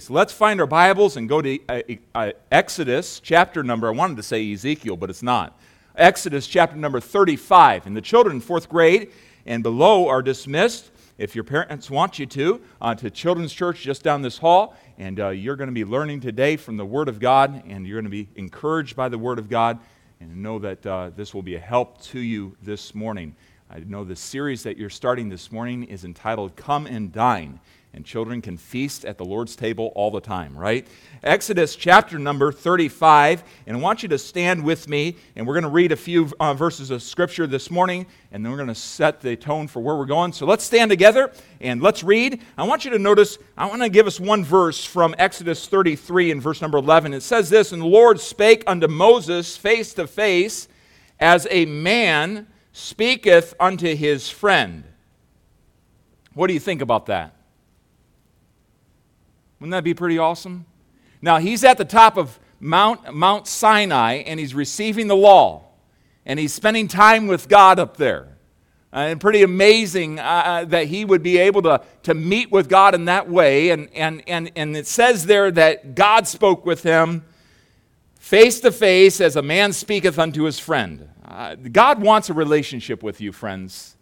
So let's find our Bibles and go to uh, uh, Exodus chapter number, I wanted to say Ezekiel, but it's not. Exodus chapter number 35. And the children in fourth grade and below are dismissed, if your parents want you to, uh, to Children's Church just down this hall. And uh, you're going to be learning today from the Word of God, and you're going to be encouraged by the Word of God, and know that uh, this will be a help to you this morning. I know the series that you're starting this morning is entitled Come and Dine and children can feast at the Lord's table all the time, right? Exodus chapter number 35, and I want you to stand with me, and we're going to read a few uh, verses of Scripture this morning, and then we're going to set the tone for where we're going. So let's stand together and let's read. I want you to notice, I want to give us one verse from Exodus 33 and verse number 11. It says this And the Lord spake unto Moses face to face, as a man speaketh unto his friend. What do you think about that? Wouldn't that be pretty awesome? Now, he's at the top of Mount, Mount Sinai and he's receiving the law and he's spending time with God up there. Uh, and pretty amazing uh, uh, that he would be able to, to meet with God in that way. And, and, and, and it says there that God spoke with him face to face as a man speaketh unto his friend. Uh, God wants a relationship with you, friends.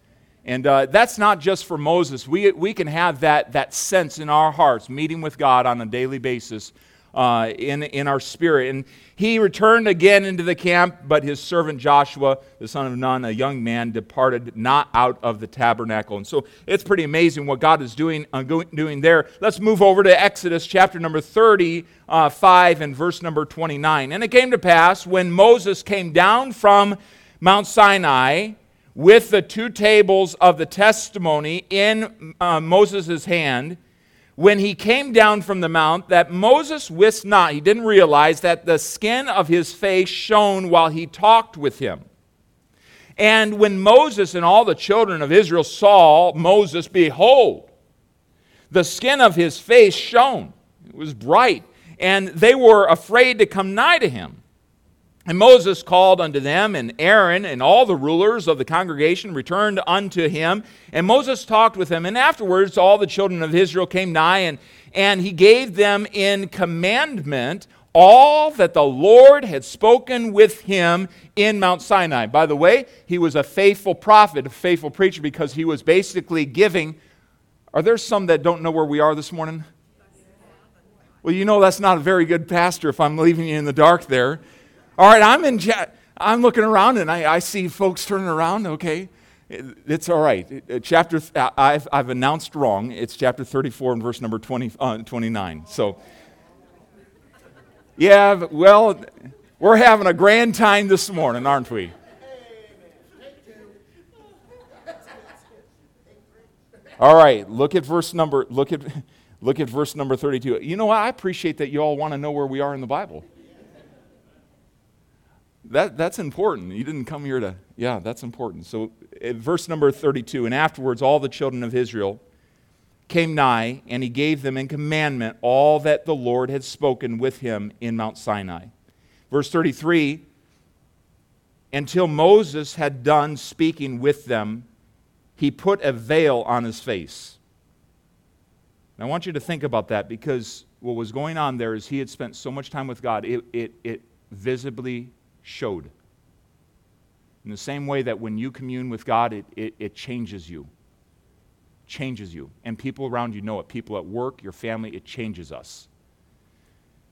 And uh, that's not just for Moses. We, we can have that, that sense in our hearts, meeting with God on a daily basis uh, in, in our spirit. And he returned again into the camp, but his servant Joshua, the son of Nun, a young man, departed not out of the tabernacle. And so it's pretty amazing what God is doing, uh, doing there. Let's move over to Exodus chapter number 35 and verse number 29. And it came to pass when Moses came down from Mount Sinai with the two tables of the testimony in uh, Moses' hand when he came down from the mount that Moses wist not, he didn't realize that the skin of his face shone while he talked with him. And when Moses and all the children of Israel saw Moses, behold, the skin of his face shone. It was bright. And they were afraid to come nigh to him. And Moses called unto them, and Aaron and all the rulers of the congregation returned unto him. And Moses talked with them. And afterwards, all the children of Israel came nigh, and, and he gave them in commandment all that the Lord had spoken with him in Mount Sinai. By the way, he was a faithful prophet, a faithful preacher, because he was basically giving. Are there some that don't know where we are this morning? Well, you know that's not a very good pastor if I'm leaving you in the dark there. All right, I'm in. I'm looking around and I, I see folks turning around. Okay, it's all right. Chapter I've, I've announced wrong. It's chapter 34 and verse number 20, uh, 29. So, yeah, well, we're having a grand time this morning, aren't we? All right, look at verse number. Look at look at verse number 32. You know what? I appreciate that you all want to know where we are in the Bible. That, that's important. You didn't come here to, yeah, that's important. So, eh, verse number 32 And afterwards, all the children of Israel came nigh, and he gave them in commandment all that the Lord had spoken with him in Mount Sinai. Verse 33 Until Moses had done speaking with them, he put a veil on his face. And I want you to think about that because what was going on there is he had spent so much time with God, it, it, it visibly showed. In the same way that when you commune with God, it, it, it changes you. Changes you. And people around you know it. People at work, your family, it changes us.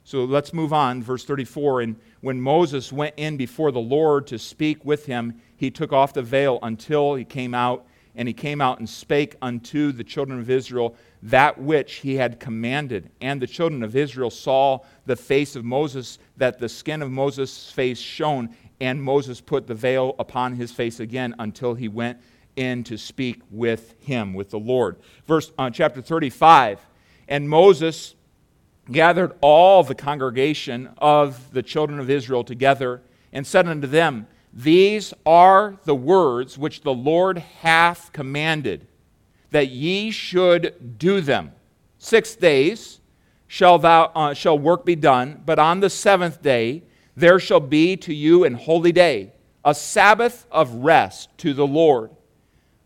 So let's move on. Verse 34 And when Moses went in before the Lord to speak with him, he took off the veil until he came out. And he came out and spake unto the children of Israel that which he had commanded. And the children of Israel saw the face of Moses, that the skin of Moses' face shone, and Moses put the veil upon his face again until he went in to speak with him, with the Lord. Verse uh, chapter 35. And Moses gathered all the congregation of the children of Israel together and said unto them, These are the words which the Lord hath commanded that ye should do them. Six days shall, thou, uh, shall work be done, but on the seventh day there shall be to you an holy day, a Sabbath of rest to the Lord.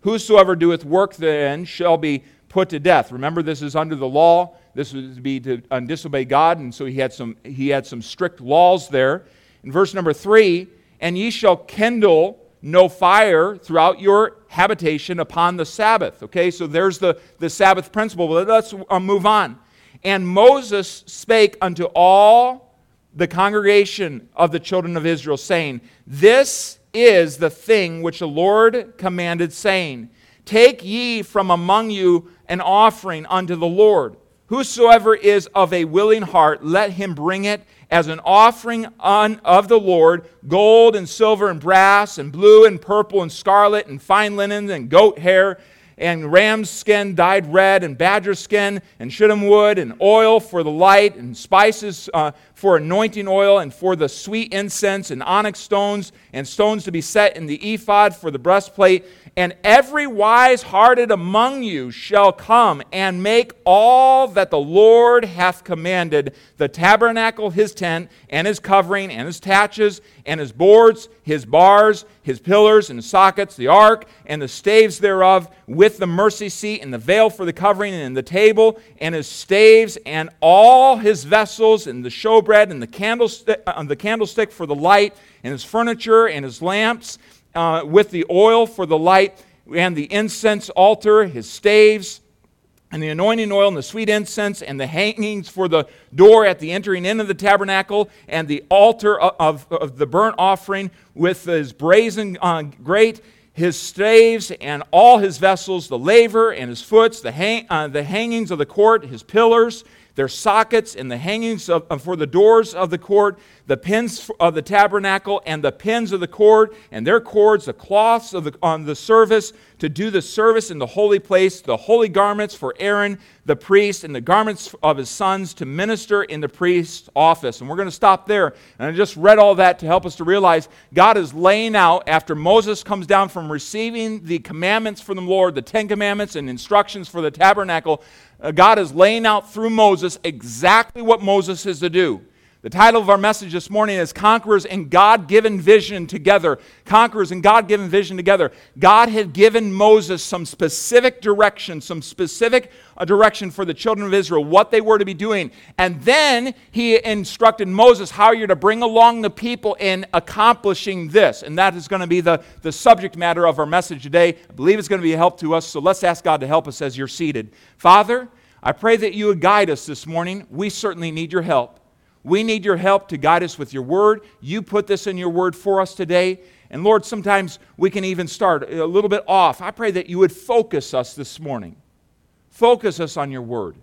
Whosoever doeth work therein shall be put to death. Remember, this is under the law. This would be to disobey God, and so he had some he had some strict laws there. In verse number three, and ye shall kindle no fire throughout your habitation upon the Sabbath. Okay, so there's the, the Sabbath principle. But let's uh, move on. And Moses spake unto all the congregation of the children of Israel, saying, This is the thing which the Lord commanded, saying, Take ye from among you an offering unto the Lord. Whosoever is of a willing heart, let him bring it as an offering on, of the Lord gold and silver and brass and blue and purple and scarlet and fine linen and goat hair and ram's skin dyed red, and badger skin, and shittim wood, and oil for the light, and spices uh, for anointing oil, and for the sweet incense, and onyx stones, and stones to be set in the ephod for the breastplate. And every wise hearted among you shall come and make all that the Lord hath commanded the tabernacle, his tent, and his covering, and his taches, and his boards, his bars, his pillars and sockets, the ark, and the staves thereof, with the mercy seat, and the veil for the covering, and the table, and his staves, and all his vessels, and the showbread, and the candlestick, uh, the candlestick for the light, and his furniture, and his lamps, uh, with the oil for the light, and the incense altar, his staves, and the anointing oil and the sweet incense and the hangings for the door at the entering in of the tabernacle and the altar of, of, of the burnt offering with his brazen uh, grate his staves and all his vessels the laver and his foots the, hang, uh, the hangings of the court his pillars their sockets and the hangings of, for the doors of the court, the pins of the tabernacle, and the pins of the cord, and their cords, the cloths the, on the service to do the service in the holy place, the holy garments for Aaron the priest, and the garments of his sons to minister in the priest's office. And we're going to stop there. And I just read all that to help us to realize God is laying out, after Moses comes down from receiving the commandments from the Lord, the Ten Commandments and instructions for the tabernacle, uh, Uh, God is laying out through Moses exactly what Moses is to do. The title of our message this morning is Conquerors and God Given Vision Together. Conquerors and God Given Vision Together. God had given Moses some specific direction, some specific direction for the children of Israel, what they were to be doing. And then he instructed Moses how you're to bring along the people in accomplishing this. And that is going to be the, the subject matter of our message today. I believe it's going to be a help to us. So let's ask God to help us as you're seated. Father, I pray that you would guide us this morning. We certainly need your help. We need your help to guide us with your word. You put this in your word for us today. And Lord, sometimes we can even start a little bit off. I pray that you would focus us this morning. Focus us on your word.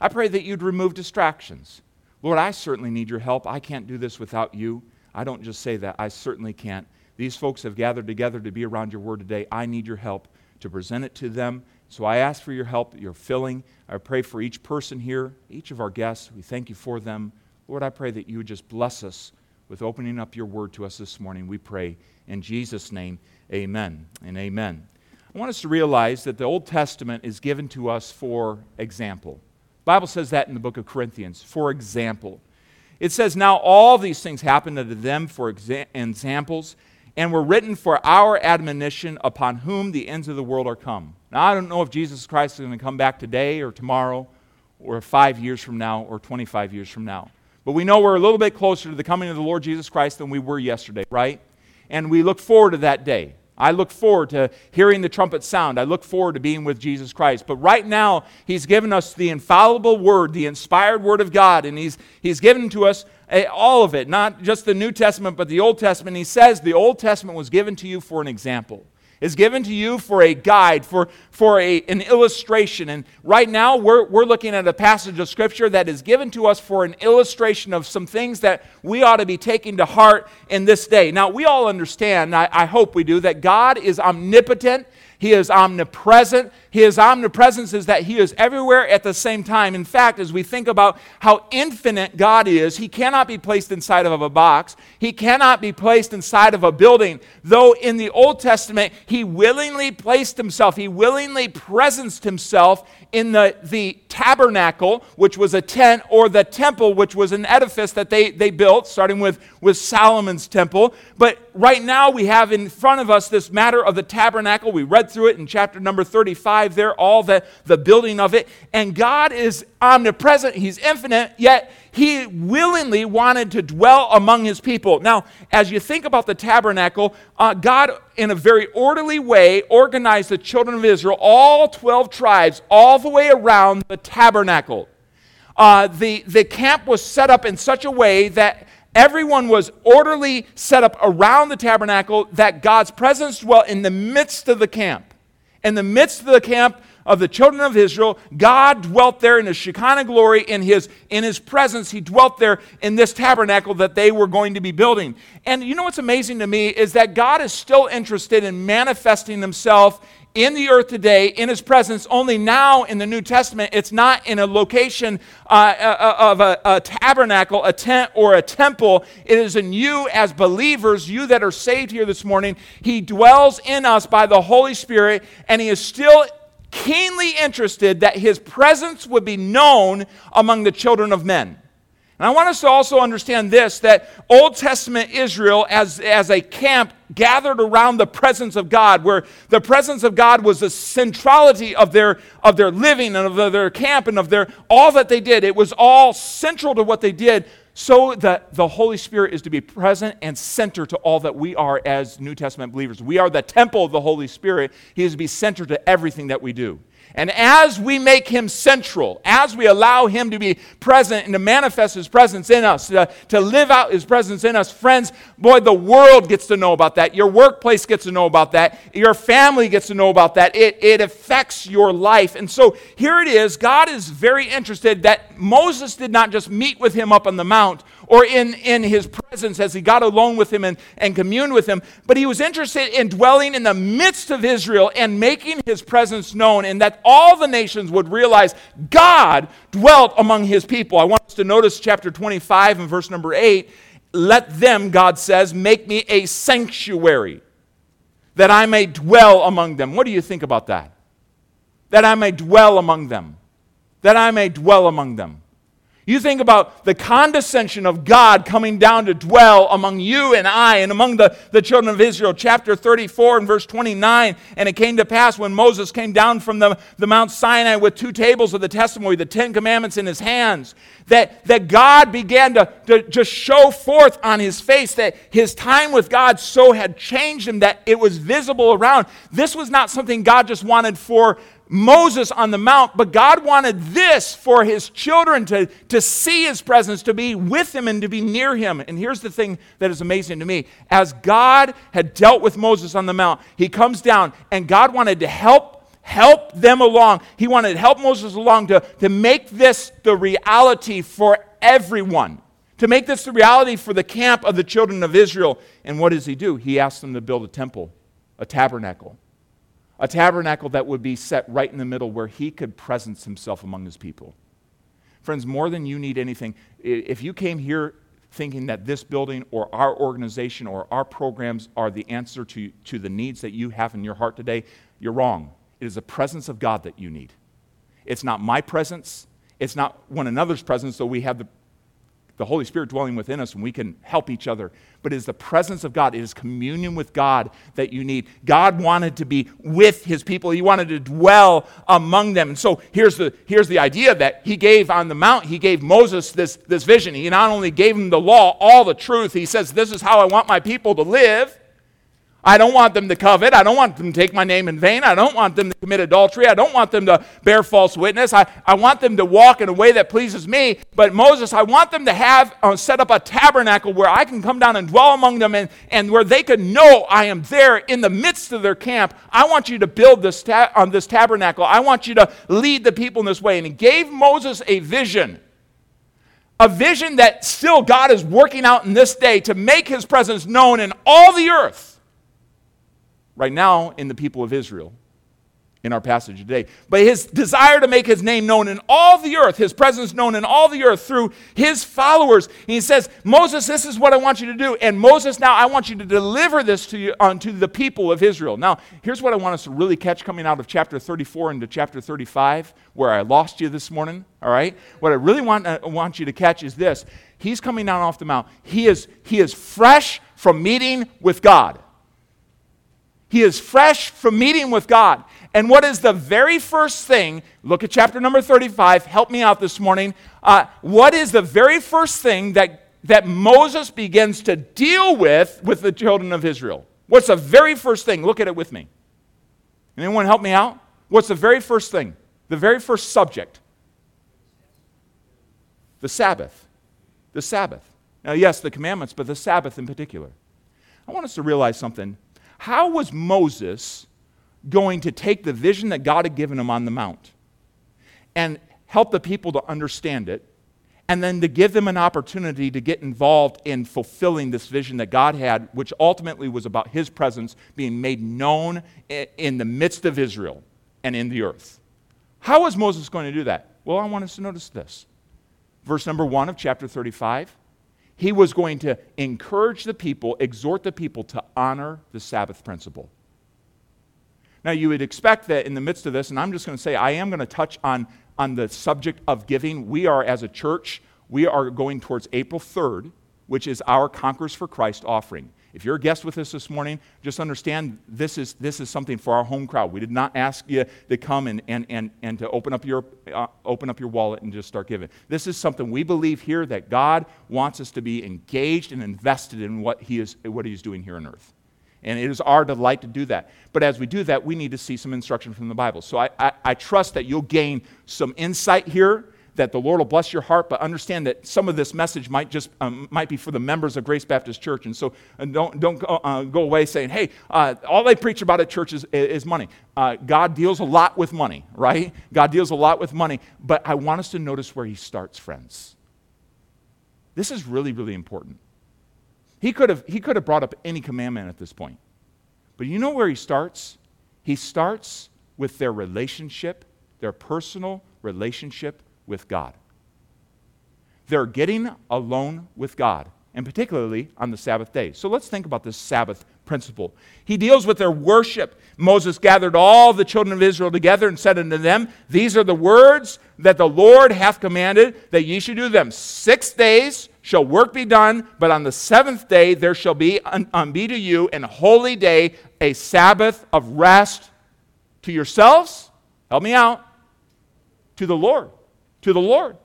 I pray that you'd remove distractions. Lord, I certainly need your help. I can't do this without you. I don't just say that, I certainly can't. These folks have gathered together to be around your word today. I need your help to present it to them. So I ask for your help, your filling. I pray for each person here, each of our guests. We thank you for them. Lord, I pray that you would just bless us with opening up your word to us this morning. We pray in Jesus' name, amen and amen. I want us to realize that the Old Testament is given to us for example. The Bible says that in the book of Corinthians, for example. It says, Now all these things happened unto them for examples, and were written for our admonition upon whom the ends of the world are come. Now, I don't know if Jesus Christ is going to come back today or tomorrow or five years from now or 25 years from now. But we know we're a little bit closer to the coming of the Lord Jesus Christ than we were yesterday, right? And we look forward to that day. I look forward to hearing the trumpet sound. I look forward to being with Jesus Christ. But right now, He's given us the infallible Word, the inspired Word of God, and He's, he's given to us eh, all of it, not just the New Testament, but the Old Testament. He says the Old Testament was given to you for an example is given to you for a guide, for, for a, an illustration. And right now, we're, we're looking at a passage of Scripture that is given to us for an illustration of some things that we ought to be taking to heart in this day. Now, we all understand, I, I hope we do, that God is omnipotent he is omnipresent. His omnipresence is that He is everywhere at the same time. In fact, as we think about how infinite God is, He cannot be placed inside of a box, He cannot be placed inside of a building. Though in the Old Testament, He willingly placed Himself, He willingly presenced Himself in the, the tabernacle, which was a tent, or the temple, which was an edifice that they, they built, starting with, with Solomon's temple. But right now we have in front of us this matter of the tabernacle. We read through it in chapter number 35 there, all the, the building of it. And God is omnipresent, He's infinite, yet He willingly wanted to dwell among His people. Now, as you think about the tabernacle, uh, God, in a very orderly way, organized the children of Israel, all 12 tribes, all the way around the tabernacle. Uh, the, the camp was set up in such a way that Everyone was orderly set up around the tabernacle that God's presence dwelt in the midst of the camp. In the midst of the camp of the children of Israel, God dwelt there in his Shekinah glory, in his, in his presence. He dwelt there in this tabernacle that they were going to be building. And you know what's amazing to me is that God is still interested in manifesting himself in the earth today, in his presence, only now in the New Testament, it's not in a location uh, uh, of a, a, tabernacle, a tent, or a temple. It is in you as believers, you that are saved here this morning. He dwells in us by the Holy Spirit, and he is still keenly interested that his presence would be known among the children of men. And I want us to also understand this that Old Testament Israel, as, as a camp, gathered around the presence of God, where the presence of God was the centrality of their, of their living and of their camp and of their all that they did. It was all central to what they did, so that the Holy Spirit is to be present and center to all that we are as New Testament believers. We are the temple of the Holy Spirit. He is to be center to everything that we do. And as we make him central, as we allow him to be present and to manifest his presence in us, to, to, live out his presence in us, friends, boy, the world gets to know about that. Your workplace gets to know about that. Your family gets to know about that. It, it affects your life. And so here it is God is very interested that Moses did not just meet with him up on the mount or in, in his presence as he got alone with him and, and communed with him, but he was interested in dwelling in the midst of Israel and making his presence known, and that all the nations would realize God dwelt among his people. I want us to notice chapter 25 and verse number 8. Let them, God says, make me a sanctuary that I may dwell among them. What do you think about that? That I may dwell among them. That I may dwell among them. You think about the condescension of God coming down to dwell among you and I and among the, the children of Israel. Chapter 34 and verse 29. And it came to pass when Moses came down from the, the Mount Sinai with two tables of the testimony, the Ten Commandments in his hands, that, that God began to, to just show forth on his face that his time with God so had changed him that it was visible around. This was not something God just wanted for Moses on the mount, but God wanted this for his children to, to see his presence, to be with him, and to be near him. And here's the thing that is amazing to me. As God had dealt with Moses on the mount, he comes down, and God wanted to help help them along. He wanted to help Moses along to, to make this the reality for everyone, to make this the reality for the camp of the children of Israel. And what does he do? He asks them to build a temple, a tabernacle a tabernacle that would be set right in the middle where he could presence himself among his people. Friends, more than you need anything, if you came here thinking that this building or our organization or our programs are the answer to, to the needs that you have in your heart today, you're wrong. It is the presence of God that you need. It's not my presence, it's not one another's presence, though we have the the Holy Spirit dwelling within us and we can help each other. But it is the presence of God, it is communion with God that you need. God wanted to be with his people, he wanted to dwell among them. And so here's the, here's the idea that he gave on the mount, he gave Moses this, this vision. He not only gave him the law, all the truth, he says, This is how I want my people to live. I don't want them to covet. I don't want them to take my name in vain. I don't want them to commit adultery. I don't want them to bear false witness. I, I want them to walk in a way that pleases me. But Moses, I want them to have uh, set up a tabernacle where I can come down and dwell among them and, and where they can know I am there in the midst of their camp. I want you to build this, ta- on this tabernacle. I want you to lead the people in this way. And he gave Moses a vision a vision that still God is working out in this day to make his presence known in all the earth right now in the people of Israel. in our passage today. But his desire to make his name known in all the earth, his presence known in all the earth through his followers. he says, Moses, this is what I want you to do. And Moses, now I want you to deliver this to you unto the people of Israel. Now, here's what I want us to really catch coming out of chapter 34 into chapter 35, where I lost you this morning. All right? What I really want, uh, want you to catch is this. He's coming down off the mount. He is, he is fresh from meeting with God. He is fresh from meeting with God. And what is the very first thing? Look at chapter number 35. Help me out this morning. Uh, what is the very first thing that, that Moses begins to deal with with the children of Israel? What's the very first thing? Look at it with me. Anyone help me out? What's the very first thing? The very first subject? The Sabbath. The Sabbath. Now, yes, the commandments, but the Sabbath in particular. I want us to realize something. How was Moses going to take the vision that God had given him on the mount and help the people to understand it, and then to give them an opportunity to get involved in fulfilling this vision that God had, which ultimately was about his presence being made known in the midst of Israel and in the earth. How was Moses going to do that? Well, I want us to notice this. Verse number one of chapter 35 he was going to encourage the people, exhort the people to honor the Sabbath principle. Now, you would expect that in the midst of this, and I'm just going to say, I am going to touch on, on the subject of giving. We are, as a church, we are going towards April 3rd, which is our Conquerors for Christ offering. If you're a guest with us this morning, just understand this is, this is something for our home crowd. We did not ask you to come and, and, and, and to open up, your, uh, open up your wallet and just start giving. This is something we believe here that God wants us to be engaged and invested in what He is, what he is doing here on earth. And it is our delight to do that. But as we do that, we need to see some instruction from the Bible. So I, I, I, trust that you'll gain some insight here, that the Lord will bless your heart, but understand that some of this message might just um, might be for the members of Grace Baptist Church. And so uh, don't, don't go, uh, go away saying, hey, uh, all they preach about at church is, is money. Uh, God deals a lot with money, right? God deals a lot with money. But I want us to notice where he starts, friends. This is really, really important. He could have, he could have brought up any commandment at this point. But you know where he starts? He starts with their relationship, their personal relationship with God. They're getting alone with God, and particularly on the Sabbath day. So let's think about this Sabbath principle. He deals with their worship. Moses gathered all the children of Israel together and said unto them, These are the words that the Lord hath commanded that ye should do them. Six days shall work be done, but on the seventh day there shall be, un, um, be to you an holy day, a Sabbath of rest to yourselves. Help me out. To the Lord. To the Lord.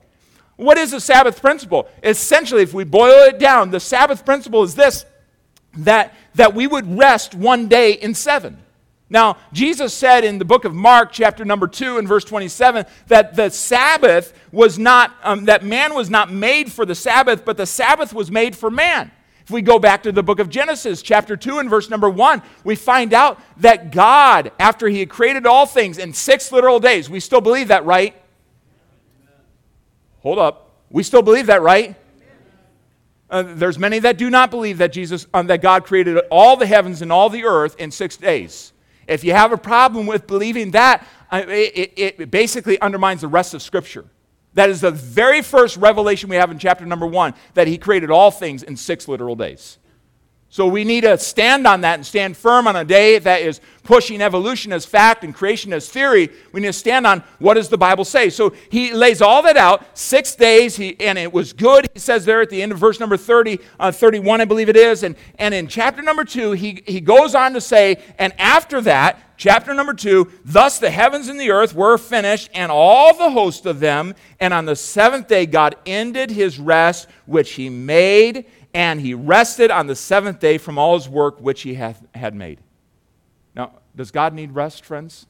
What is the Sabbath principle? Essentially, if we boil it down, the Sabbath principle is this that, that we would rest one day in seven. Now, Jesus said in the book of Mark, chapter number 2, and verse 27, that the Sabbath was not, um, that man was not made for the Sabbath, but the Sabbath was made for man. If we go back to the book of Genesis, chapter 2, and verse number 1, we find out that God, after he had created all things in six literal days, we still believe that, right? Hold up. We still believe that, right? Uh, there's many that do not believe that Jesus, um, that God created all the heavens and all the earth in six days. If you have a problem with believing that, it, it, basically undermines the rest of Scripture. That is the very first revelation we have in chapter number one that He created all things in six literal days. So we need to stand on that and stand firm on a day that is pushing evolution as fact and creation as theory. We need to stand on what does the Bible say. So he lays all that out, six days, he, and it was good, he says there at the end of verse number 30, uh, 31, I believe it is. And, and in chapter number two, he, he goes on to say, and after that, chapter number two, thus the heavens and the earth were finished, and all the host of them. And on the seventh day, God ended his rest, which he made and he rested on the seventh day from all his work which he hath, had made. Now, does God need rest, friends?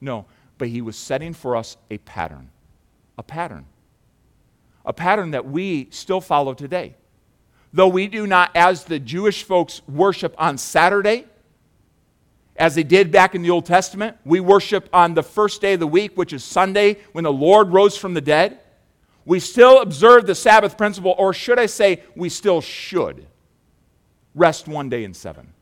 No, but he was setting for us a pattern. A pattern. A pattern that we still follow today. Though we do not, as the Jewish folks worship on Saturday, as they did back in the Old Testament, we worship on the first day of the week, which is Sunday, when the Lord rose from the dead. We still observe the Sabbath principle, or should I say, we still should rest one day in seven.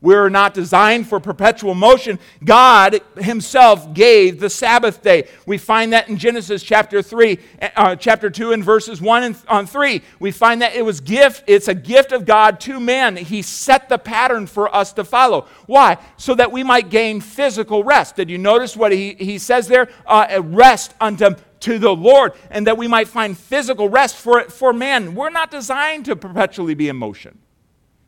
We're not designed for perpetual motion. God Himself gave the Sabbath day. We find that in Genesis chapter 3, uh, chapter 2, and verses 1 and on 3. We find that it was gift, it's a gift of God to man. He set the pattern for us to follow. Why? So that we might gain physical rest. Did you notice what he, he says there? Uh, rest unto to the Lord, and that we might find physical rest for, for man. We're not designed to perpetually be in motion.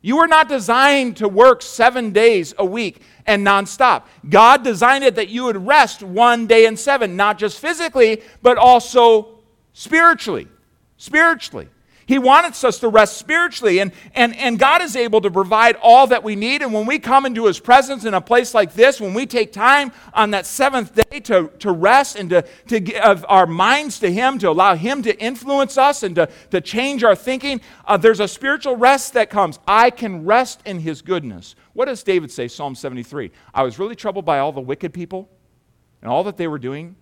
You were not designed to work seven days a week and nonstop. God designed it that you would rest one day in seven, not just physically, but also spiritually. Spiritually. He wants us to rest spiritually, and, and, and God is able to provide all that we need. And when we come into His presence in a place like this, when we take time on that seventh day to, to rest and to, to give our minds to Him, to allow Him to influence us and to, to change our thinking, uh, there's a spiritual rest that comes. I can rest in His goodness. What does David say, Psalm 73? I was really troubled by all the wicked people and all that they were doing.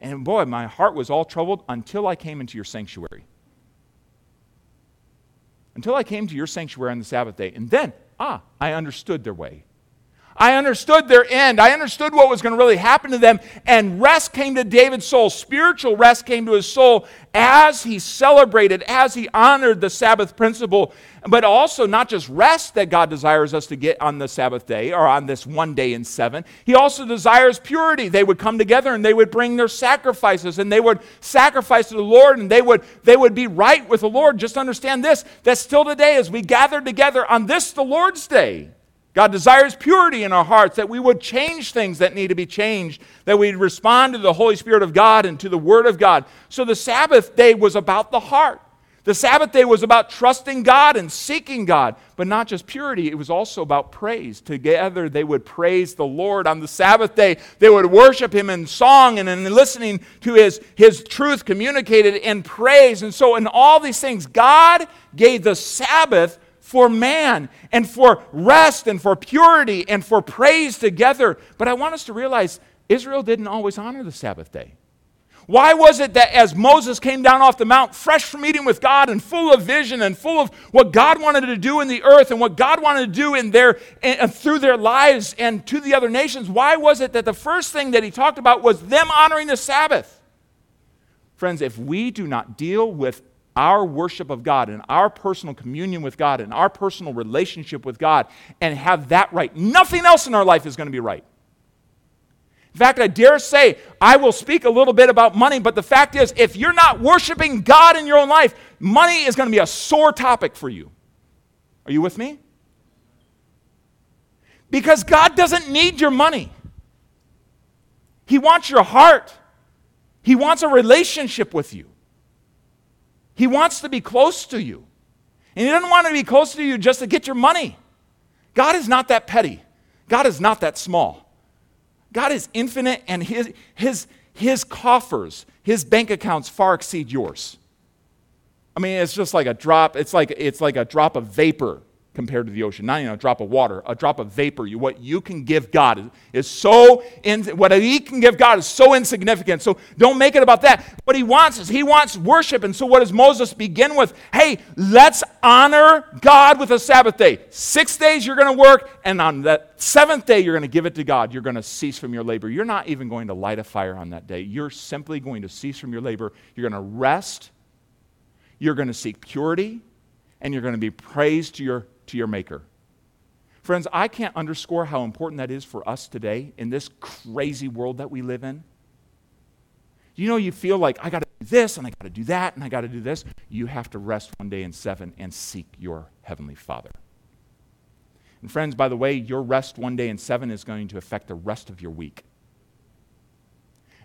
And boy, my heart was all troubled until I came into your sanctuary until I came to your sanctuary on the Sabbath day. And then, ah, I understood their way. I understood their end. I understood what was going to really happen to them. And rest came to David's soul. Spiritual rest came to his soul as he celebrated, as he honored the Sabbath principle. But also, not just rest that God desires us to get on the Sabbath day or on this one day in seven, he also desires purity. They would come together and they would bring their sacrifices and they would sacrifice to the Lord and they would, they would be right with the Lord. Just understand this that still today, as we gather together on this, the Lord's day, God desires purity in our hearts, that we would change things that need to be changed, that we'd respond to the Holy Spirit of God and to the Word of God. So the Sabbath day was about the heart. The Sabbath day was about trusting God and seeking God, but not just purity, it was also about praise. Together they would praise the Lord on the Sabbath day. They would worship Him in song and in listening to His, his truth communicated in praise. And so, in all these things, God gave the Sabbath for man and for rest and for purity and for praise together. But I want us to realize Israel didn't always honor the Sabbath day. Why was it that as Moses came down off the mount, fresh from meeting with God and full of vision and full of what God wanted to do in the earth and what God wanted to do in their, in, uh, through their lives and to the other nations, why was it that the first thing that he talked about was them honoring the Sabbath? Friends, if we do not deal with our worship of God and our personal communion with God and our personal relationship with God and have that right. Nothing else in our life is going to be right. In fact, I dare say I will speak a little bit about money, but the fact is, if you're not worshiping God in your own life, money is going to be a sore topic for you. Are you with me? Because God doesn't need your money, He wants your heart, He wants a relationship with you. He wants to be close to you. And He doesn't want to be close to you just to get your money. God is not that petty. God is not that small. God is infinite, and His, his, his coffers, His bank accounts far exceed yours. I mean, it's just like a drop, it's like, it's like a drop of vapor compared to the ocean. Not even a drop of water, a drop of vapor. You, what you can give God is, is so, in, what He can give God is so insignificant. So don't make it about that. What He wants is He wants worship. And so what does Moses begin with? Hey, let's honor God with a Sabbath day. Six days you're going to work, and on that seventh day you're going to give it to God. You're going to cease from your labor. You're not even going to light a fire on that day. You're simply going to cease from your labor. You're going to rest. You're going to seek purity and you're going to be praised to your to your Maker. Friends, I can't underscore how important that is for us today in this crazy world that we live in. You know, you feel like, I got to do this, and I got to do that, and I got to do this. You have to rest one day in seven and seek your Heavenly Father. And, friends, by the way, your rest one day in seven is going to affect the rest of your week.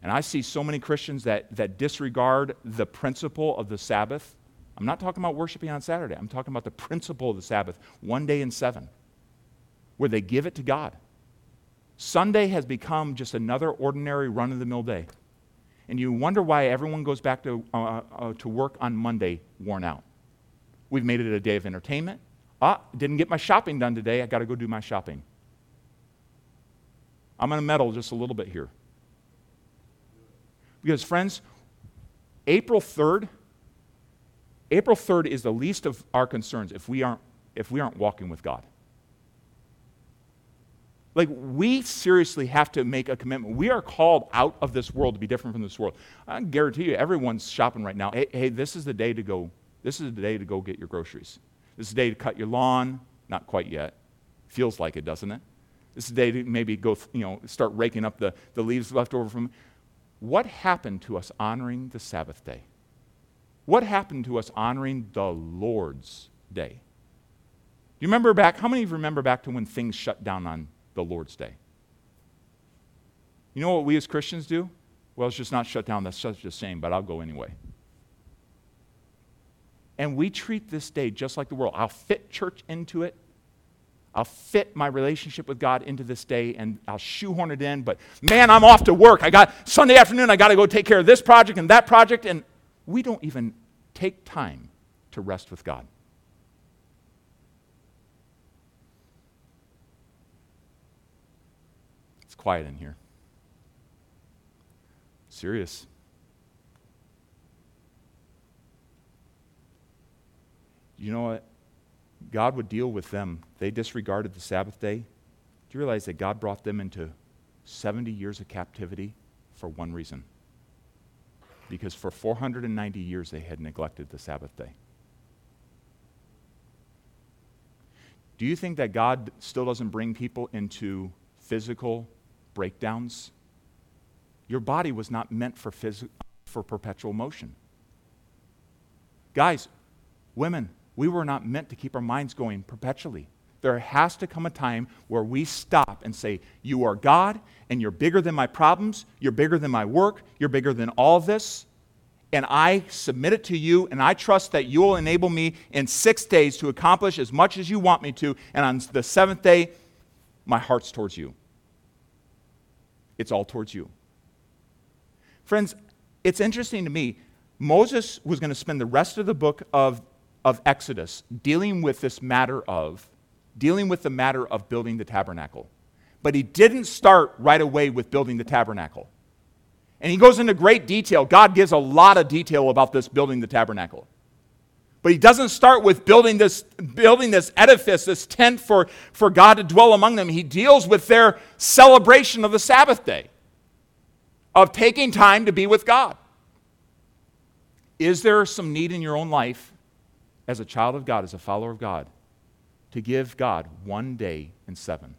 And I see so many Christians that, that disregard the principle of the Sabbath I'm not talking about worshiping on Saturday. I'm talking about the principle of the Sabbath, one day in seven, where they give it to God. Sunday has become just another ordinary run of the mill day. And you wonder why everyone goes back to, uh, uh, to work on Monday worn out. We've made it a day of entertainment. Ah, didn't get my shopping done today. I got to go do my shopping. I'm going to meddle just a little bit here. Because, friends, April 3rd April 3rd is the least of our concerns if we aren't, if we aren't walking with God. Like, we seriously have to make a commitment. We are called out of this world to be different from this world. I guarantee you, everyone's shopping right now. Hey, hey, this is the day to go. This is the day to go get your groceries. This is the day to cut your lawn. Not quite yet. Feels like it, doesn't it? This is the day to maybe go, you know, start raking up the, the leaves left over from. What happened to us honoring the Sabbath day? What happened to us honoring the Lord's day? Do you remember back? How many of you remember back to when things shut down on the Lord's day? You know what we as Christians do? Well, it's just not shut down. That's such a shame, but I'll go anyway. And we treat this day just like the world. I'll fit church into it. I'll fit my relationship with God into this day and I'll shoehorn it in, but man, I'm off to work. I got Sunday afternoon, I got to go take care of this project and that project. And we don't even take time to rest with God. It's quiet in here. Serious. You know what? God would deal with them. They disregarded the Sabbath day. Do you realize that God brought them into 70 years of captivity for one reason? Because for 490 years they had neglected the Sabbath day. Do you think that God still doesn't bring people into physical breakdowns? Your body was not meant for, phys- for perpetual motion. Guys, women, we were not meant to keep our minds going perpetually. There has to come a time where we stop and say, You are God, and you're bigger than my problems, you're bigger than my work, you're bigger than all this. And I submit it to you, and I trust that you will enable me in six days to accomplish as much as you want me to. And on the seventh day, my heart's towards you. It's all towards you. Friends, it's interesting to me. Moses was going to spend the rest of the book of, of Exodus dealing with this matter of dealing with the matter of building the tabernacle. But he didn't start right away with building the tabernacle. And he goes into great detail. God gives a lot of detail about this building the tabernacle. But he doesn't start with building this, building this edifice, this tent for, for God to dwell among them. He deals with their celebration of the Sabbath day, of taking time to be with God. Is there some need in your own life as a child of God, as a follower of God, to give God one day in seven.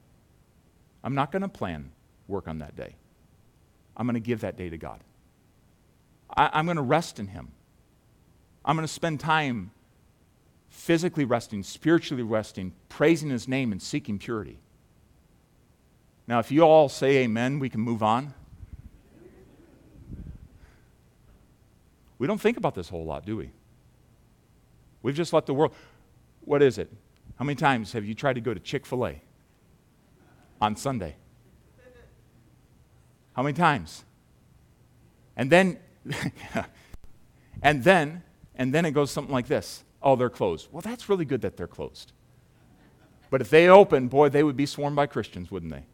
I'm not going to plan work on that day. I'm going to give that day to God. I, am going to rest in Him. I'm going to spend time physically resting, spiritually resting, praising His name, and seeking purity. Now, if you all say amen, we can move on. We don't think about this whole lot, do we? We've just let the world. What is it? How many times have you tried to go to Chick fil A on Sunday? How many times? And then, and then, and then it goes something like this Oh, they're closed. Well, that's really good that they're closed. But if they open, boy, they would be swarmed by Christians, wouldn't they?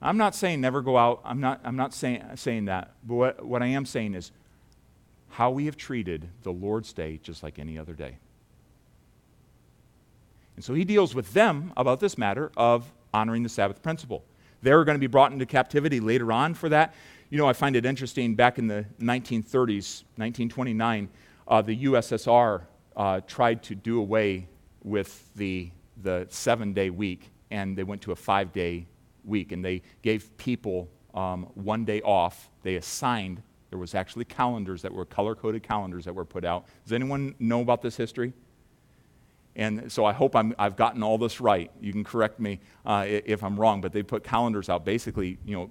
I'm not saying never go out. I'm not, I'm not saying, saying that. But what, what I am saying is how we have treated the Lord's day just like any other day. And so he deals with them about this matter of honoring the Sabbath principle. They're going to be brought into captivity later on for that. You know, I find it interesting back in the 1930s, 1929, uh, the USSR uh, tried to do away with the, the seven day week, and they went to a five day week, and they gave people um, one day off. They assigned, there was actually calendars that were color coded calendars that were put out. Does anyone know about this history? And so I hope i have gotten all this right. You can correct me uh, if I'm wrong, but they put calendars out basically, you know,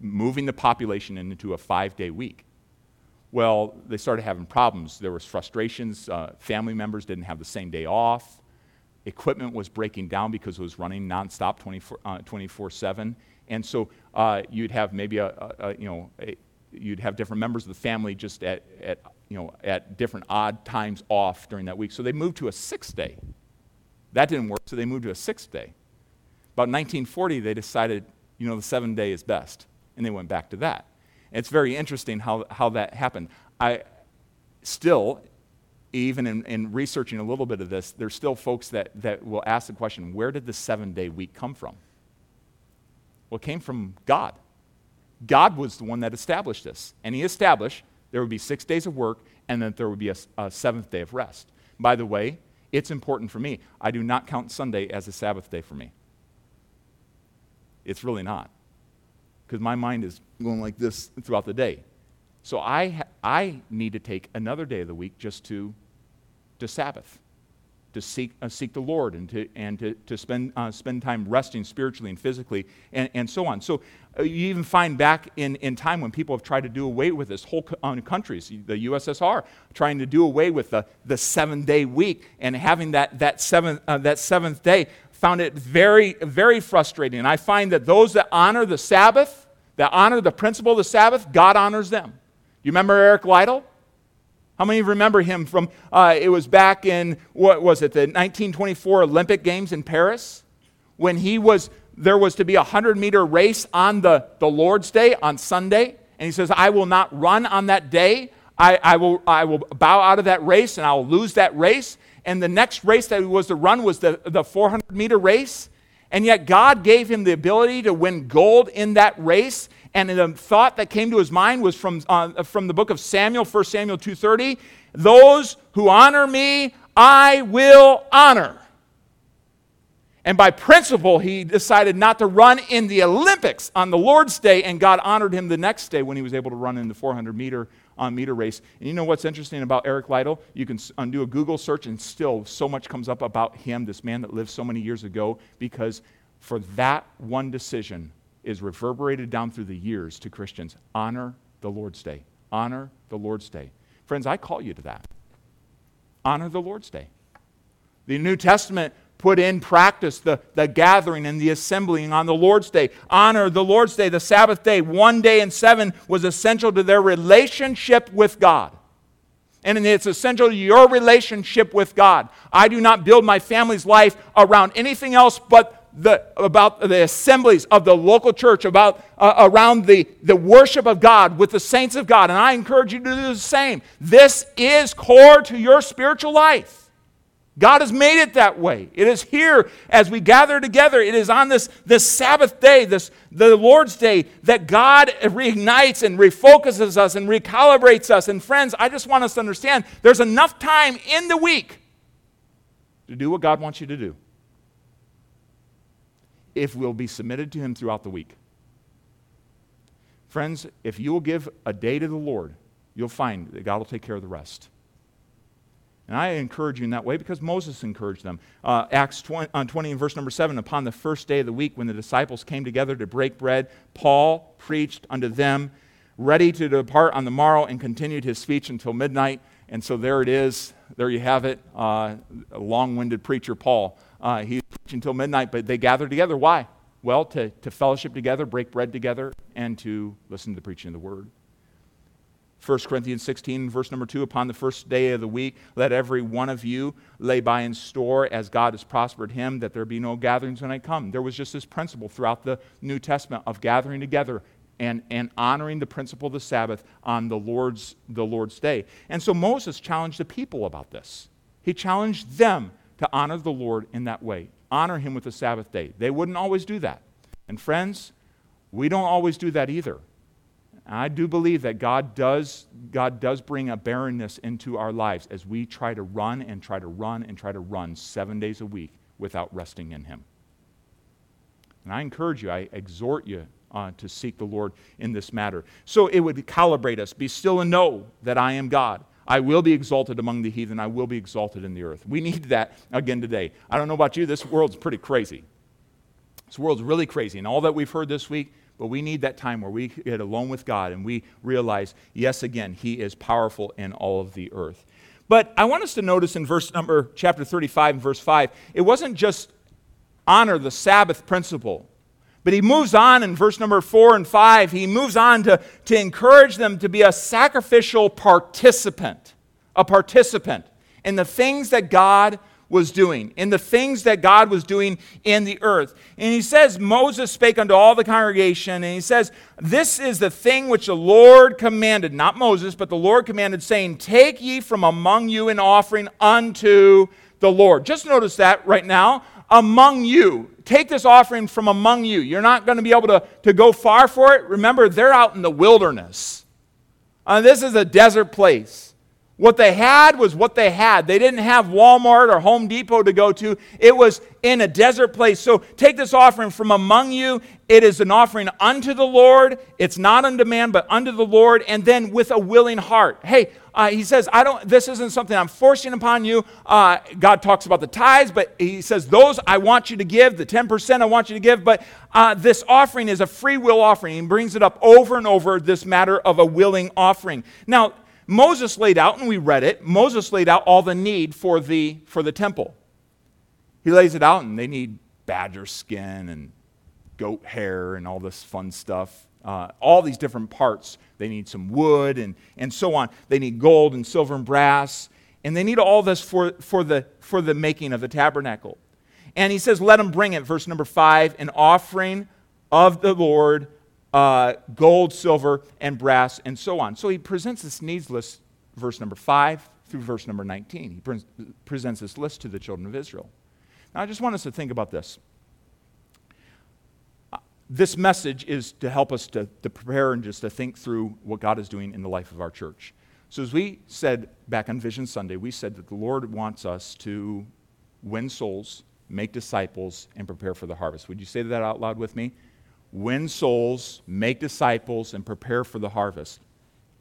moving the population into a five day week. Well, they started having problems. There was frustrations. Uh, family members didn't have the same day off. Equipment was breaking down because it was running nonstop 24 uh, 7. And so uh, you'd have maybe a, a, a you know, a, you'd have different members of the family just at, at you know, at different odd times off during that week. So they moved to a sixth day. That didn't work, so they moved to a sixth day. About 1940, they decided, you know, the seven day is best, and they went back to that. And it's very interesting how, how that happened. I still, even in, in, researching a little bit of this, there's still folks that, that will ask the question where did the seven day week come from? Well, it came from God. God was the one that established this. And He established there would be six days of work and that there would be a, a seventh day of rest. By the way, it's important for me. I do not count Sunday as a Sabbath day for me. It's really not. Because my mind is going like this throughout the day. So I, I need to take another day of the week just to, to Sabbath to seek, uh, seek the Lord and to, and to, to spend, uh, spend time resting spiritually and physically and, and so on. So you even find back in, in time when people have tried to do away with this, whole uh, countries, the USSR, trying to do away with the, the seven day week and having that, that, seventh, uh, that seventh day, found it very, very frustrating. And I find that those that honor the Sabbath, that honor the principle of the Sabbath, God honors them. You remember Eric Liddell? How many remember him from, uh, it was back in, what was it, the 1924 Olympic Games in Paris? When he was, there was to be a 100 meter race on the, the Lord's Day, on Sunday. And he says, I will not run on that day. I, I, will, I will bow out of that race and I will lose that race. And the next race that he was to run was the, the 400 meter race. And yet God gave him the ability to win gold in that race and the thought that came to his mind was from, uh, from the book of Samuel, 1 Samuel 2.30. Those who honor me, I will honor. And by principle, he decided not to run in the Olympics on the Lord's Day, and God honored him the next day when he was able to run in the 400 meter uh, meter race. And you know what's interesting about Eric Liddell? You can undo a Google search, and still so much comes up about him, this man that lived so many years ago, because for that one decision, is reverberated down through the years to Christians. Honor the Lord's Day. Honor the Lord's Day. Friends, I call you to that. Honor the Lord's Day. The New Testament put in practice the, the gathering and the assembling on the Lord's Day. Honor the Lord's Day, the Sabbath day. One day in seven was essential to their relationship with God. And it's essential to your relationship with God. I do not build my family's life around anything else but the, about the assemblies of the local church, about uh, around the, the worship of God with the saints of God. And I encourage you to do the same. This is core to your spiritual life. God has made it that way. It is here as we gather together. It is on this, this Sabbath day, this the Lord's day, that God reignites and refocuses us and recalibrates us. And friends, I just want us to understand there's enough time in the week to do what God wants you to do if we'll be submitted to Him throughout the week. Friends, if you will give a day to the Lord, you'll find that God will take care of the rest. And I encourage you in that way because Moses encouraged them. Uh, Acts 20, uh, 20 and verse number 7 Upon the first day of the week, when the disciples came together to break bread, Paul preached unto them, ready to depart on the morrow, and continued his speech until midnight. And so there it is. There you have it. Uh, a long winded preacher, Paul. Uh, he's preaching until midnight, but they gathered together. Why? Well, to, to fellowship together, break bread together, and to listen to the preaching of the word. 1 Corinthians 16, verse number 2 Upon the first day of the week, let every one of you lay by in store as God has prospered him, that there be no gatherings when I come. There was just this principle throughout the New Testament of gathering together and, and honoring the principle of the Sabbath on the Lord's, the Lord's day. And so Moses challenged the people about this. He challenged them to honor the Lord in that way. Honor him with the Sabbath day. They wouldn't always do that. And friends, we don't always do that either. I do believe that God does, God does bring a barrenness into our lives as we try to run and try to run and try to run seven days a week without resting in Him. And I encourage you, I exhort you uh, to seek the Lord in this matter. So it would calibrate us. Be still and know that I am God. I will be exalted among the heathen. I will be exalted in the earth. We need that again today. I don't know about you, this world's pretty crazy. This world's really crazy. And all that we've heard this week, but we need that time where we get alone with God and we realize, yes, again, He is powerful in all of the earth. But I want us to notice in verse number, chapter 35 and verse 5, it wasn't just honor the Sabbath principle but he moves on in verse number four and five. He moves on to, to encourage them to be a sacrificial participant, a participant in the things that God was doing, in the things that God was doing in the earth. And he says, Moses spake unto all the congregation, and he says, This is the thing which the Lord commanded, not Moses, but the Lord commanded, saying, Take ye from among you an offering unto the Lord. Just notice that right now. Among you. Take this offering from among you. You're not going to be able to, to go far for it. Remember, they're out in the wilderness. Uh, this is a desert place. What they had was what they had. They didn't have Walmart or Home Depot to go to. It was in a desert place. So take this offering from among you. It is an offering unto the Lord. It's not unto man, but unto the Lord, and then with a willing heart. Hey, uh, he says, I don't, this isn't something I'm forcing upon you. Uh, God talks about the tithes, but he says, those I want you to give, the 10% I want you to give, but uh, this offering is a free will offering. He brings it up over and over, this matter of a willing offering. Now, Moses laid out, and we read it, Moses laid out all the need for the, for the temple. He lays it out, and they need badger skin and goat hair and all this fun stuff. Uh, all these different parts. They need some wood and, and so on. They need gold and silver and brass. And they need all this for, for, the, for the making of the tabernacle. And he says, Let them bring it, verse number five, an offering of the Lord uh, gold, silver, and brass, and so on. So he presents this needs list, verse number 5 through verse number 19. He pre- presents this list to the children of Israel. Now, I just want us to think about this. Uh, this message is to help us to, to prepare and just to think through what God is doing in the life of our church. So, as we said back on Vision Sunday, we said that the Lord wants us to win souls, make disciples, and prepare for the harvest. Would you say that out loud with me? Win souls, make disciples, and prepare for the harvest.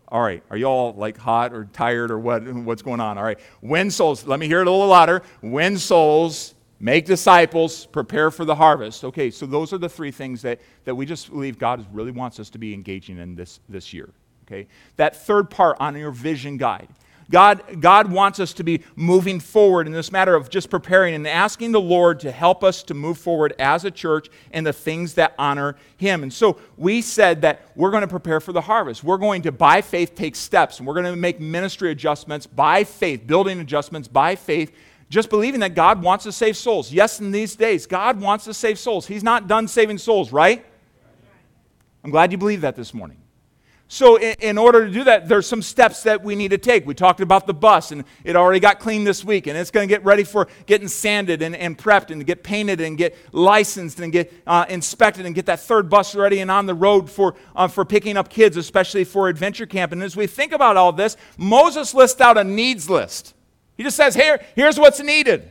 All right, are you all like hot or tired or what, what's going on? All right, win souls. Let me hear it a little louder. Win souls, make disciples, prepare for the harvest. Okay, so those are the three things that, that we just believe God really wants us to be engaging in this, this year. Okay, that third part on your vision guide God, God wants us to be moving forward in this matter of just preparing and asking the Lord to help us to move forward as a church in the things that honor Him. And so we said that we're going to prepare for the harvest. We're going to, by faith, take steps, and we're going to make ministry adjustments by faith, building adjustments by faith just believing that God wants to save souls. Yes, in these days, God wants to save souls. He's not done saving souls, right? I'm glad you believe that this morning. So, in, in, order to do that, there's some steps that we need to take. We talked about the bus, and it already got cleaned this week, and it's going to get ready for getting sanded and, and prepped and get painted and get licensed and get uh, inspected and get that third bus ready and on the road for, uh, for picking up kids, especially for adventure camp. And as we think about all this, Moses lists out a needs list. He just says, Here, here's what's needed.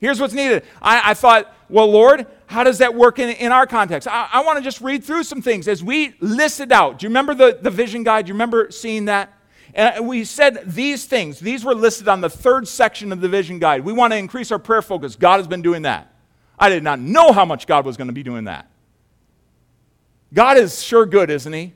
Here's what's needed. I, I thought, well, Lord, how does that work in, in our context? I, I want to just read through some things as we listed out. Do you remember the, the vision guide? Do you remember seeing that? And we said these things, these were listed on the third section of the vision guide. We want to increase our prayer focus. God has been doing that. I did not know how much God was going to be doing that. God is sure good, isn't He?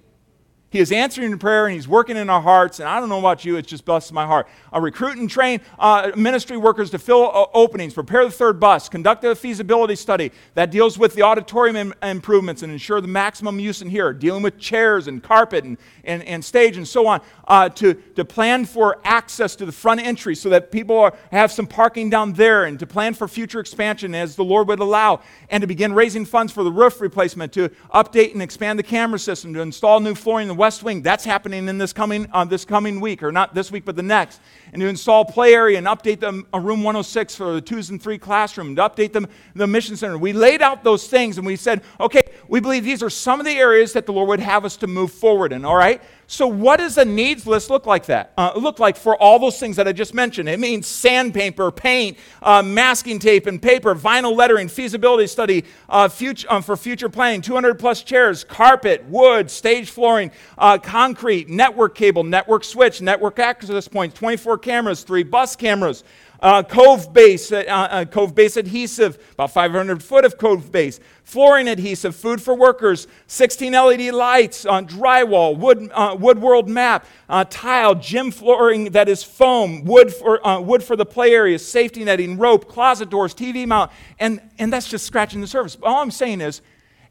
He is answering prayer and He's working in our hearts. And I don't know about you, it's just blessed my heart. I recruit and train uh, ministry workers to fill uh, openings, prepare the third bus, conduct a feasibility study that deals with the auditorium Im- improvements and ensure the maximum use in here, dealing with chairs and carpet and, and, and stage and so on, uh, to, to plan for access to the front entry so that people are, have some parking down there, and to plan for future expansion as the Lord would allow, and to begin raising funds for the roof replacement, to update and expand the camera system, to install new flooring in the West Wing. That's happening in this coming, uh, this coming week, or not this week, but the next. And to install play area and update the uh, room 106 for the twos and three classroom, to update them, the mission center. We laid out those things and we said, okay, we believe these are some of the areas that the Lord would have us to move forward in, all right? So, what does a needs list look like that? Uh, look like for all those things that I just mentioned? It means sandpaper, paint, uh, masking tape and paper, vinyl lettering, feasibility study uh, future, um, for future planning, 200 plus chairs, carpet, wood, stage flooring, uh, concrete, network cable, network switch, network access points, 24 cameras, three bus cameras, uh, cove base, uh, uh, cove base adhesive, about 500 foot of cove base, flooring adhesive, food for workers, 16 LED lights on drywall, wood, uh, wood world map, uh, tile, gym flooring that is foam, wood for, uh, wood for the play areas, safety netting, rope, closet doors, TV mount, and, and that's just scratching the surface. All I'm saying is,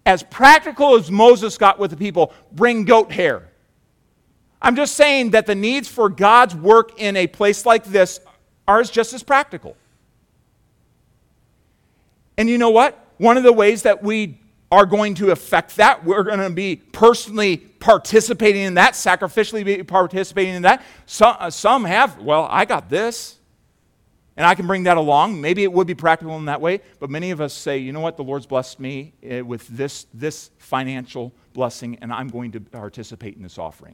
as practical as Moses got with the people, bring goat hair. I'm just saying that the needs for God's work in a place like this are just as practical. And you know what? One of the ways that we are going to affect that, we're going to be personally participating in that, sacrificially be participating in that. Some, uh, some have, well, I got this. And I can bring that along. Maybe it would be practical in that way, but many of us say, you know what, the Lord's blessed me eh, with this, this financial blessing, and I'm going to participate in this offering.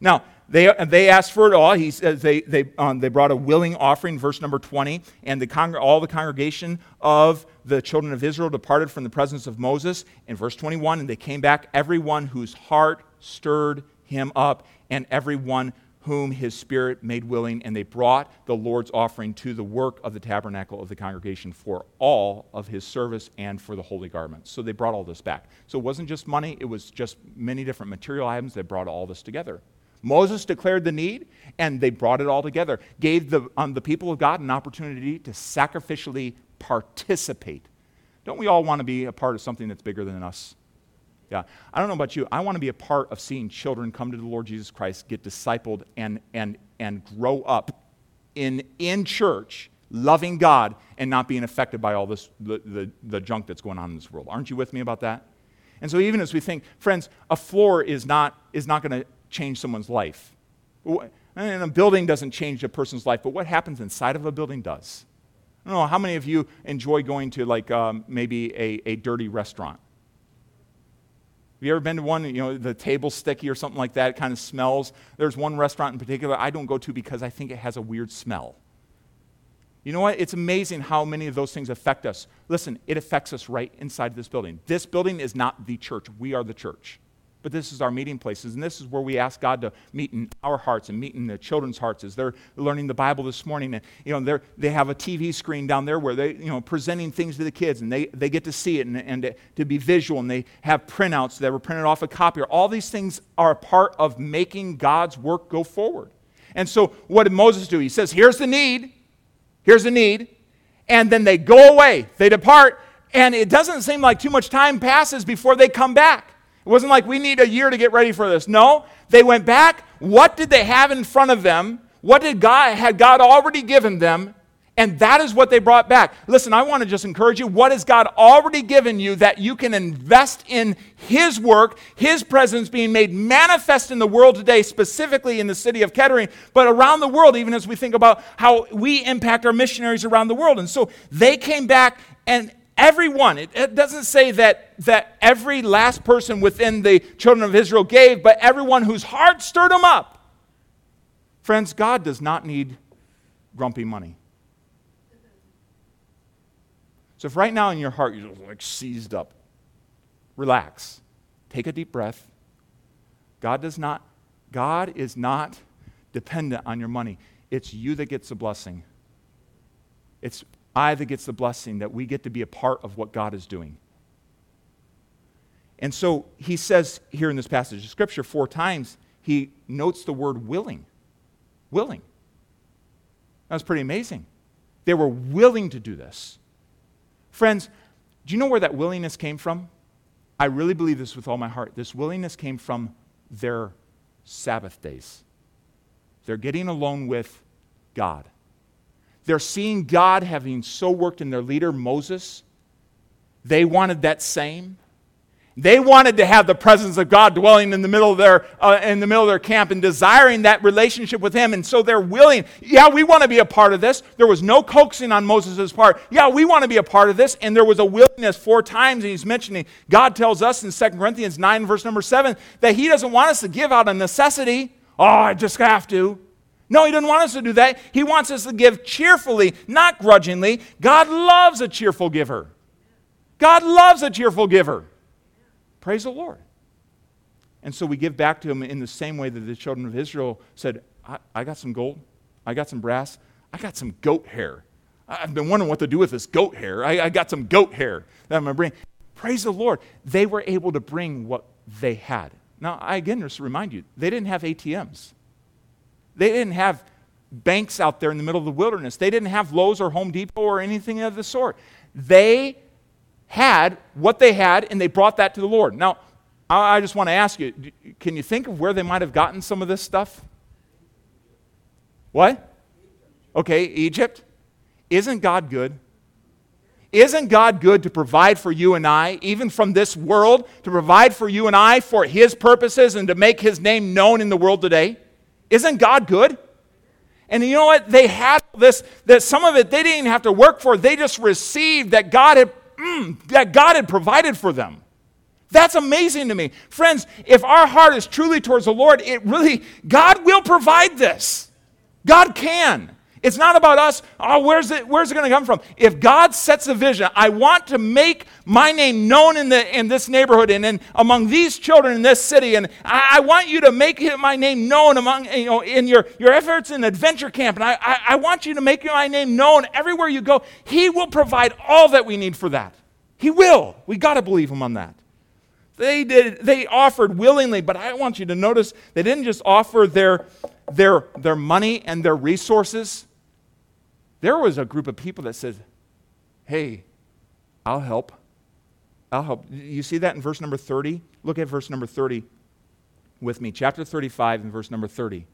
Now, they, they asked for it all. He says they, they, um, they brought a willing offering, verse number 20, and the all the congregation of the children of Israel departed from the presence of Moses. In verse 21, and they came back, everyone whose heart stirred him up, and everyone whom his spirit made willing, and they brought the Lord's offering to the work of the tabernacle of the congregation for all of his service and for the holy garments. So they brought all this back. So it wasn't just money, it was just many different material items that brought all this together. Moses declared the need, and they brought it all together, gave the, um, the people of God an opportunity to sacrificially participate. Don't we all want to be a part of something that's bigger than us? Yeah. I don't know about you. I want to be a part of seeing children come to the Lord Jesus Christ, get discipled, and, and, and grow up in, in church, loving God, and not being affected by all this, the, the, the junk that's going on in this world. Aren't you with me about that? And so, even as we think, friends, a floor is not, is not going to change someone's life. And a building doesn't change a person's life, but what happens inside of a building does. I don't know how many of you enjoy going to, like, um, maybe a, a dirty restaurant. Have you ever been to one, you know, the table's sticky or something like that? It kind of smells. There's one restaurant in particular I don't go to because I think it has a weird smell. You know what? It's amazing how many of those things affect us. Listen, it affects us right inside this building. This building is not the church, we are the church but this is our meeting places. And this is where we ask God to meet in our hearts and meet in the children's hearts as they're learning the Bible this morning. And, you know, they have a TV screen down there where they, you know, presenting things to the kids and they, they get to see it and, and to, to be visual. And they have printouts that were printed off a copier. All these things are a part of making God's work go forward. And so what did Moses do? He says, here's the need. Here's the need. And then they go away. They depart. And it doesn't seem like too much time passes before they come back. It wasn't like we need a year to get ready for this. No, they went back. What did they have in front of them? What did God had God already given them? And that is what they brought back. Listen, I want to just encourage you. What has God already given you that you can invest in His work, His presence being made manifest in the world today, specifically in the city of Kettering, but around the world, even as we think about how we impact our missionaries around the world. And so they came back and Everyone. It, it, doesn't say that, that every last person within the children of Israel gave, but everyone whose heart stirred them up. Friends, God does not need grumpy money. So if right now in your heart you're like seized up, relax. Take a deep breath. God does not, God is not dependent on your money. It's you that gets the blessing. It's I that gets the blessing, that we get to be a part of what God is doing. And so he says here in this passage of Scripture four times, he notes the word willing. Willing. That was pretty amazing. They were willing to do this. Friends, do you know where that willingness came from? I really believe this with all my heart. This willingness came from their Sabbath days. They're getting alone with God. They're seeing God having so worked in their leader, Moses. They wanted that same. They wanted to have the presence of God dwelling in the middle of their, uh, in the middle of their camp and desiring that relationship with Him. And so they're willing. Yeah, we want to be a part of this. There was no coaxing on Moses' part. Yeah, we want to be a part of this. And there was a willingness four times. And he's mentioning, God tells us in 2 Corinthians 9, verse number 7, that He doesn't want us to give out a necessity. Oh, I just have to. No, He doesn't want us to do that. He wants us to give cheerfully, not grudgingly. God loves a cheerful giver. God loves a cheerful giver. Praise the Lord. And so we give back to Him in the same way that the children of Israel said, I, I got some gold, I got some brass, I got some goat hair. I've been wondering what to do with this goat hair. I, I got some goat hair that I'm going to bring. Praise the Lord. They were able to bring what they had. Now, I again just remind you, they didn't have ATMs. They didn't have banks out there in the middle of the wilderness. They didn't have Lowe's or Home Depot or anything of the sort. They had what they had and they brought that to the Lord. Now, I just want to ask you can you think of where they might have gotten some of this stuff? What? Okay, Egypt. Isn't God good? Isn't God good to provide for you and I, even from this world, to provide for you and I for His purposes and to make His name known in the world today? Isn't God good? And you know what? They had this, that some of it they didn't even have to work for. They just received that God had, mm, that God had provided for them. That's amazing to me. Friends, if our heart is truly towards the Lord, it really, God will provide this. God can. It's not about us, oh, where's it, where's it going to come from? If God sets a vision, I want to make my name known in, the, in this neighborhood and in, among these children in this city, and I, I want you to make my name known among, you know, in your, your efforts in adventure camp, and I, I, I want you to make my name known everywhere you go. He will provide all that we need for that. He will. We got to believe him on that. They did they offered willingly, but I want you to notice they didn't just offer their their their money and their resources. There was a group of people that said, "Hey, I'll help. I'll help." You see that in verse number 30? Look at verse number 30 with me. Chapter 35 and verse number 30.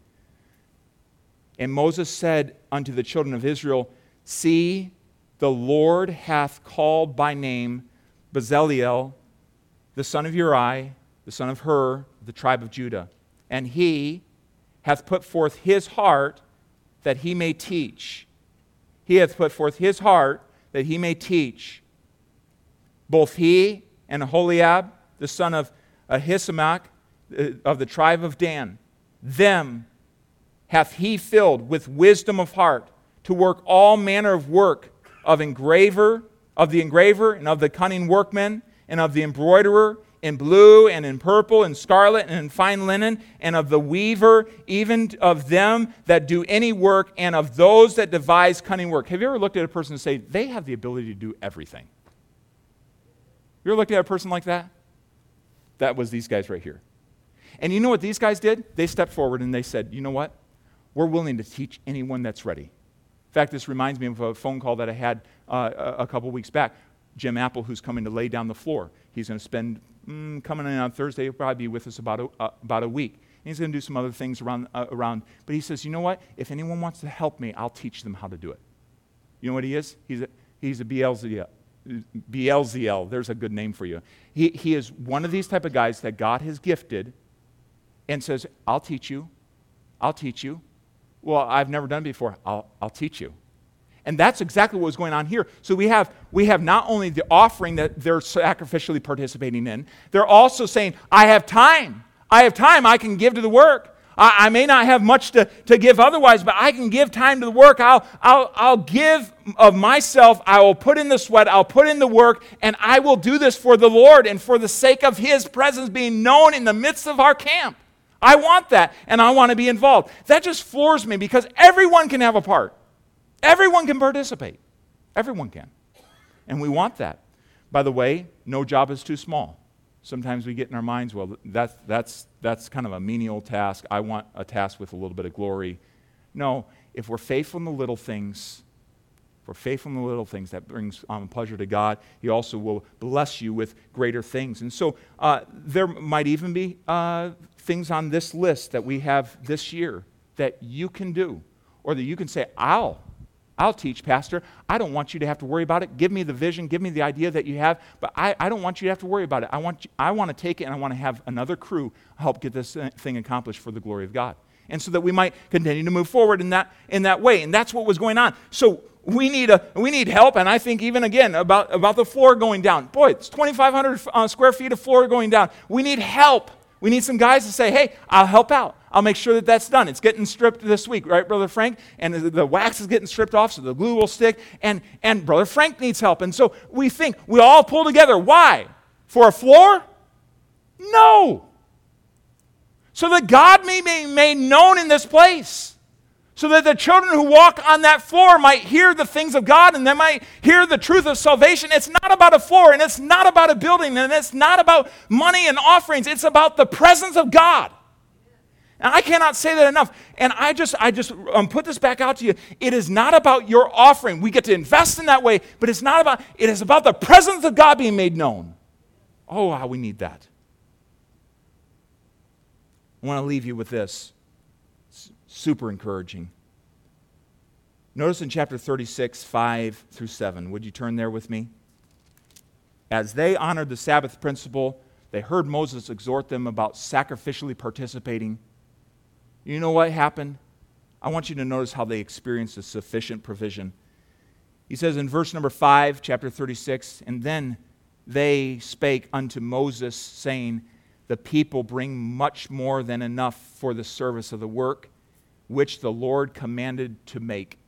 And Moses said unto the children of Israel, See, the Lord hath called by name Bezaleel the son of Uri, the son of Hur, the tribe of Judah. And he hath put forth his heart that he may teach. He hath put forth his heart that he may teach. Both he and Aholiab, the son of Ahisamach, uh, of the tribe of Dan, them hath he filled with wisdom of heart to work all manner of work of engraver, of the engraver and of the cunning workman and of the embroiderer in blue and in purple and scarlet and in fine linen, and of the weaver, even of them that do any work, and of those that devise cunning work. Have you ever looked at a person and say, they have the ability to do everything? You ever looked at a person like that? That was these guys right here. And you know what these guys did? They stepped forward and they said, you know what? We're willing to teach anyone that's ready. In fact, this reminds me of a phone call that I had uh, a couple weeks back. Jim Apple, who's coming to lay down the floor. He's going to spend, mm, coming in on Thursday, he'll probably be with us about a, uh, about a week. And he's going to do some other things around, uh, around. But he says, you know what? If anyone wants to help me, I'll teach them how to do it. You know what he is? He's a, he's a Bezalel. Bezalel, there's a good name for you. He, he is one of these type of guys that God has gifted and says, I'll teach you. I'll teach you. Well, I've never done it before. I'll, I'll teach you. And that's exactly what was going on here. So we have, we have not only the offering that they're sacrificially participating in, they're also saying, I have time. I have time. I can give to the work. I, I may not have much to, to give otherwise, but I can give time to the work. I'll, I'll, I'll give of myself. I will put in the sweat. I'll put in the work, and I will do this for the Lord and for the sake of His presence being known in the midst of our camp. I want that, and I want to be involved. That just floors me because everyone can have a part. Everyone can participate. Everyone can. And we want that. By the way, no job is too small. Sometimes we get in our minds, well, that's, that's, that's kind of a menial task. I want a task with a little bit of glory. No, if we're faithful in the little things, if we're faithful in the little things, that brings um, pleasure to God. He also will bless you with greater things. And so uh, there might even be uh, things on this list that we have this year that you can do, or that you can say, I'll I'll teach, Pastor. I don't want you to have to worry about it. Give me the vision, give me the idea that you have, but I, I don't want you to have to worry about it. I want, you, I want to take it and I want to have another crew help get this thing accomplished for the glory of God. And so that we might continue to move forward in that, in that way. And that's what was going on. So we need, a, we need help. And I think, even again, about, about the floor going down. Boy, it's 2,500 uh, square feet of floor going down. We need help. We need some guys to say, hey, I'll help out. I'll make sure that that's done. It's getting stripped this week, right, Brother Frank? And the, the wax is getting stripped off so the glue will stick. And, and Brother Frank needs help. And so we think we all pull together. Why? For a floor? No. So that God may be made known in this place. So that the children who walk on that floor might hear the things of God and they might hear the truth of salvation. It's not about a floor and it's not about a building and it's not about money and offerings. It's about the presence of God. And I cannot say that enough. And I just, I just um, put this back out to you. It is not about your offering. We get to invest in that way, but it's not about, it is about the presence of God being made known. Oh, how we need that. I want to leave you with this. Super encouraging. Notice in chapter 36, 5 through 7. Would you turn there with me? As they honored the Sabbath principle, they heard Moses exhort them about sacrificially participating. You know what happened? I want you to notice how they experienced a sufficient provision. He says in verse number 5, chapter 36, and then they spake unto Moses, saying, The people bring much more than enough for the service of the work which the Lord commanded to make.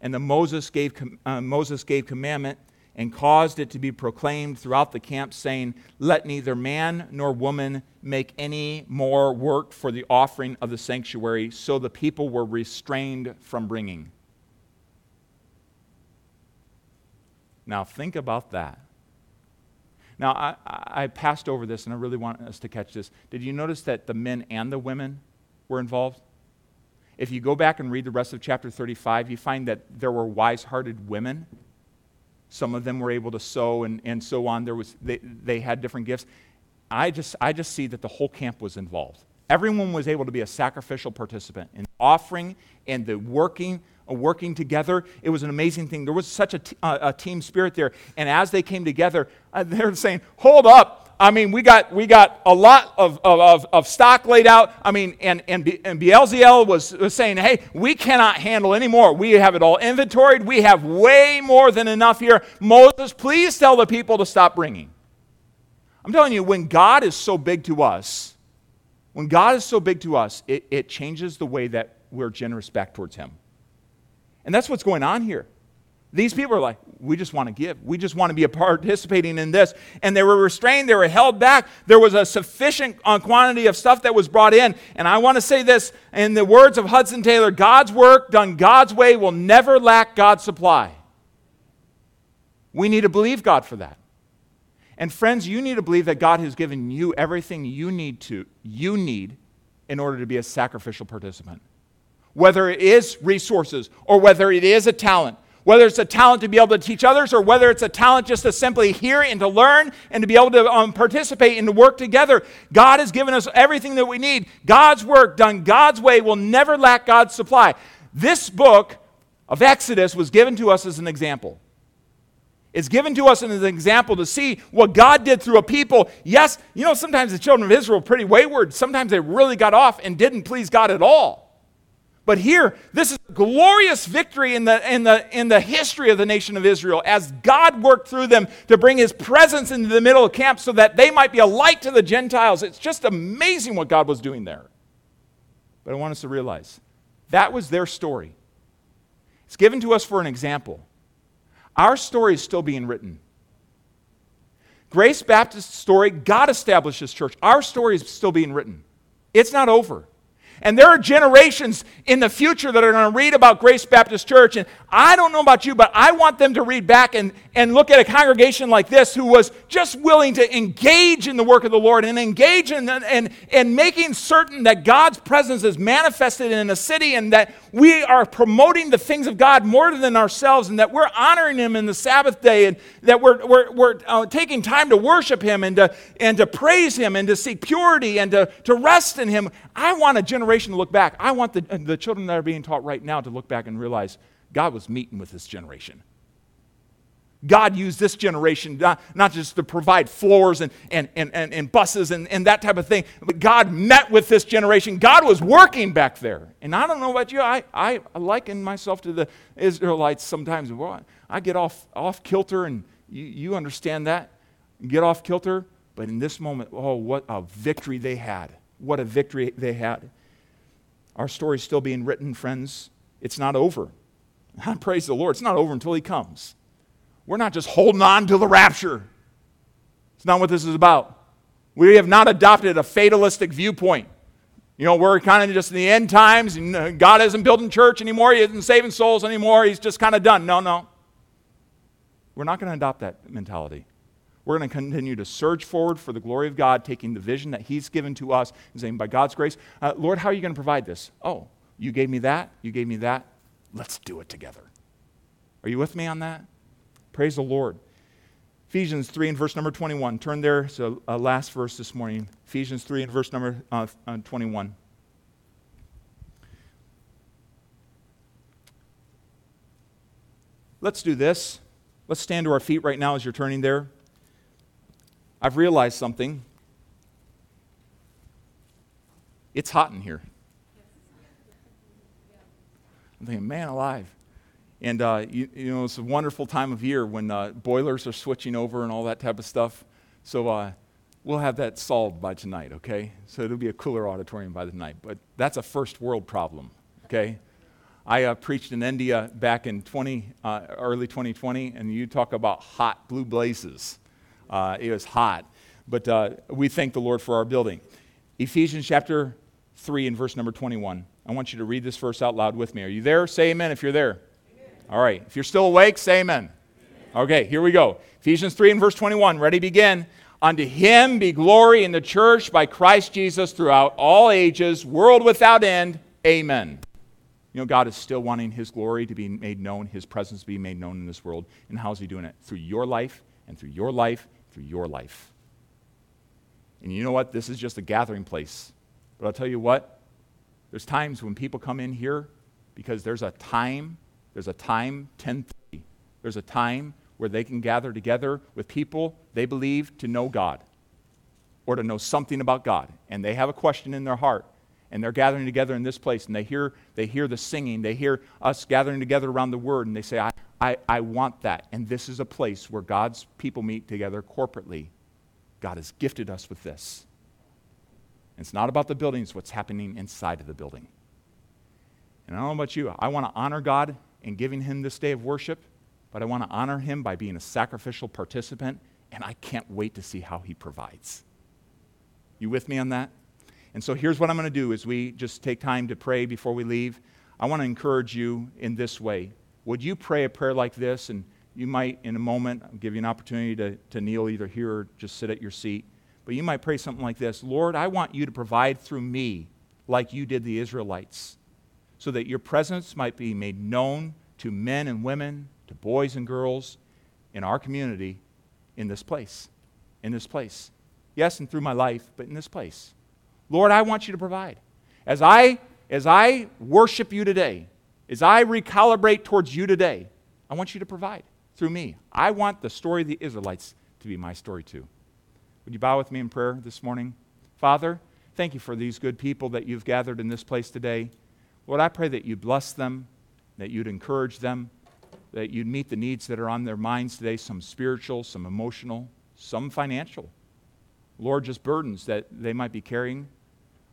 And the Moses gave, uh, Moses gave commandment and caused it to be proclaimed throughout the camp, saying, Let neither man nor woman make any more work for the offering of the sanctuary. So the people were restrained from bringing. Now, think about that. Now, I, I passed over this, and I really want us to catch this. Did you notice that the men and the women were involved? If you go back and read the rest of chapter 35, you find that there were wise hearted women. Some of them were able to sew and, and so on. There was, they, they had different gifts. I just, I just see that the whole camp was involved. Everyone was able to be a sacrificial participant in offering and the working working together. It was an amazing thing. There was such a, t- a team spirit there. And as they came together, uh, they're saying, Hold up, I mean, we got, we got a lot of, of, of stock laid out. I mean, and, and, and Bezalel was, was saying, hey, we cannot handle any more. We have it all inventoried. We have way more than enough here. Moses, please tell the people to stop bringing. I'm telling you, when God is so big to us, when God is so big to us, it, it changes the way that we're generous back towards Him. And that's what's going on here. These people are like, we just want to give. We just want to be a participating in this. And they were restrained, they were held back. There was a sufficient uh, quantity of stuff that was brought in. And I want to say this in the words of Hudson Taylor God's work done God's way will never lack God's supply. We need to believe God for that. And friends, you need to believe that God has given you everything you need to, you need in order to be a sacrificial participant. Whether it is resources or whether it is a talent whether it's a talent to be able to teach others or whether it's a talent just to simply hear and to learn and to be able to um, participate and to work together. God has given us everything that we need. God's work done God's way will never lack God's supply. This book of Exodus was given to us as an example. It's given to us as an example to see what God did through a people. Yes, you know, sometimes the children of Israel pretty wayward. Sometimes they really got off and didn't please God at all. But here, this is a glorious victory in the, in, the, in the history of the nation of Israel as God worked through them to bring his presence into the middle of camp so that they might be a light to the Gentiles. It's just amazing what God was doing there. But I want us to realize that was their story. It's given to us for an example. Our story is still being written. Grace Baptist story, God established this church. Our story is still being written. It's not over. And there are generations in the future that are going to read about Grace Baptist Church. And I don't know about you, but I want them to read back and, and look at a congregation like this who was just willing to engage in the work of the Lord and engage in, in, in making certain that God's presence is manifested in a city and that we are promoting the things of God more than ourselves and that we're honoring Him in the Sabbath day and that we're, we're, we're uh, taking time to worship Him and to, and to praise Him and to seek purity and to, to rest in Him. I want a generation generation to look back. I want the, the children that are being taught right now to look back and realize God was meeting with this generation. God used this generation not, not just to provide floors and, and, and, and, and buses and, and that type of thing, but God met with this generation. God was working back there. And I don't know about you, I, I liken myself to the Israelites sometimes. Well, I get off, off kilter, and you, you understand that. Get off kilter. But in this moment, oh, what a victory they had. What a victory they had. Our story is still being written, friends. It's not over. Praise the Lord. It's not over until He comes. We're not just holding on to the rapture. It's not what this is about. We have not adopted a fatalistic viewpoint. You know, we're kind of just in the end times, and uh, God isn't building church anymore. He isn't saving souls anymore. He's just kind of done. No, no. We're not going to adopt that mentality. We're going to continue to surge forward for the glory of God, taking the vision that He's given to us and saying, by God's grace, uh, Lord, how are you going to provide this? Oh, you gave me that. You gave me that. Let's do it together. Are you with me on that? Praise the Lord. Ephesians 3 and verse number 21. Turn there. So, uh, last verse this morning. Ephesians 3 and verse number uh, uh 21. let's do this. Let's stand to our feet right now as you're turning there. I've realized something. It's hot in here. I'm thinking, man alive. And, uh, you, you, know, it's a wonderful time of year when uh, boilers are switching over and all that type of stuff. So uh, we'll have that solved by tonight, okay? So it'll be a cooler auditorium by the night. But that's a first world problem, okay? I uh, preached in India back in 20, uh, early 2020, and you talk about hot blue blazes. Uh, it was hot. But uh, we thank the Lord for our building. Ephesians chapter 3 and verse number 21. I want you to read this verse out loud with me. Are you there? Say amen if you're there. Amen. All right. If you're still awake, say amen. amen. Okay, here we go. Ephesians 3 and verse 21. Ready, begin. Unto him be glory in the church by Christ Jesus throughout all ages, world without end. Amen. You know, God is still wanting His glory to be made known, His presence to be made known in this world. And how's He doing it? Through your life, and through your life, through your life. And you know what? This is just a gathering place. But I'll tell you what, there's times when people come in here because there's a time, there's a time, 1030. There's a time where they can gather together with people they believe to know God or to know something about God. And they have a question in their heart and they're gathering together in this place and they hear, they hear the singing, they hear us gathering together around the word, and they say, I, I, I want that. And this is a place where God's people meet together corporately. God has gifted us with this. And it's not about the building, it's what's happening inside of the building. And I don't know about you, I want to honor God in giving Him this day of worship, but I want to honor Him by being a sacrificial participant, and I can't wait to see how He provides. You with me on that? And so here's what I'm going to do as we just take time to pray before we leave. I want to encourage you in this way. Would you pray a prayer like this? And you might, in a moment, I'll give you an opportunity to, to kneel either here or just sit at your seat. But you might pray something like this Lord, I want you to provide through me like you did the Israelites, so that your presence might be made known to men and women, to boys and girls in our community in this place. In this place. Yes, and through my life, but in this place. Lord, I want you to provide. As I, as I worship you today, as I recalibrate towards you today, I want you to provide through me. I want the story of the Israelites to be my story too. Would you bow with me in prayer this morning? Father, thank you for these good people that you've gathered in this place today. Lord, I pray that you bless them, that you'd encourage them, that you'd meet the needs that are on their minds today some spiritual, some emotional, some financial. Lord, just burdens that they might be carrying.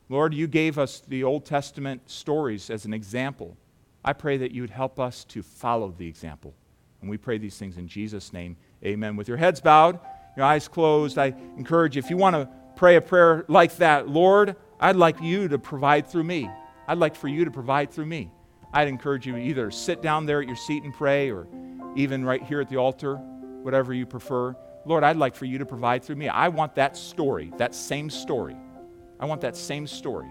Lord, you gave us the Old Testament stories as an example. I pray that you would help us to follow the example. And we pray these things in Jesus' name. Amen. With your heads bowed, your eyes closed, I encourage you, if you want to pray a prayer like that, Lord, I'd like you to provide through me. I'd like for you to provide through me. I'd encourage you either sit down there at your seat and pray or even right here at the altar, whatever you prefer. Lord, I'd like for you to provide through me. I want that story, that same story I want that same story.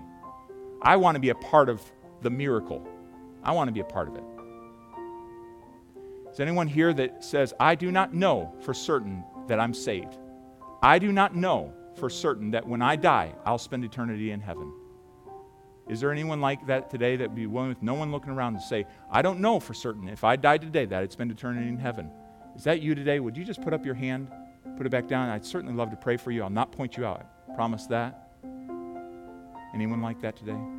I want to be a part of the miracle. I want to be a part of it. Is anyone here that says, I do not know for certain that I'm saved? I do not know for certain that when I die, I'll spend eternity in heaven. Is there anyone like that today that would be willing, with no one looking around, to say, I don't know for certain if I died today that I'd spend eternity in heaven? Is that you today? Would you just put up your hand, put it back down? I'd certainly love to pray for you. I'll not point you out. I promise that. Anyone like that today?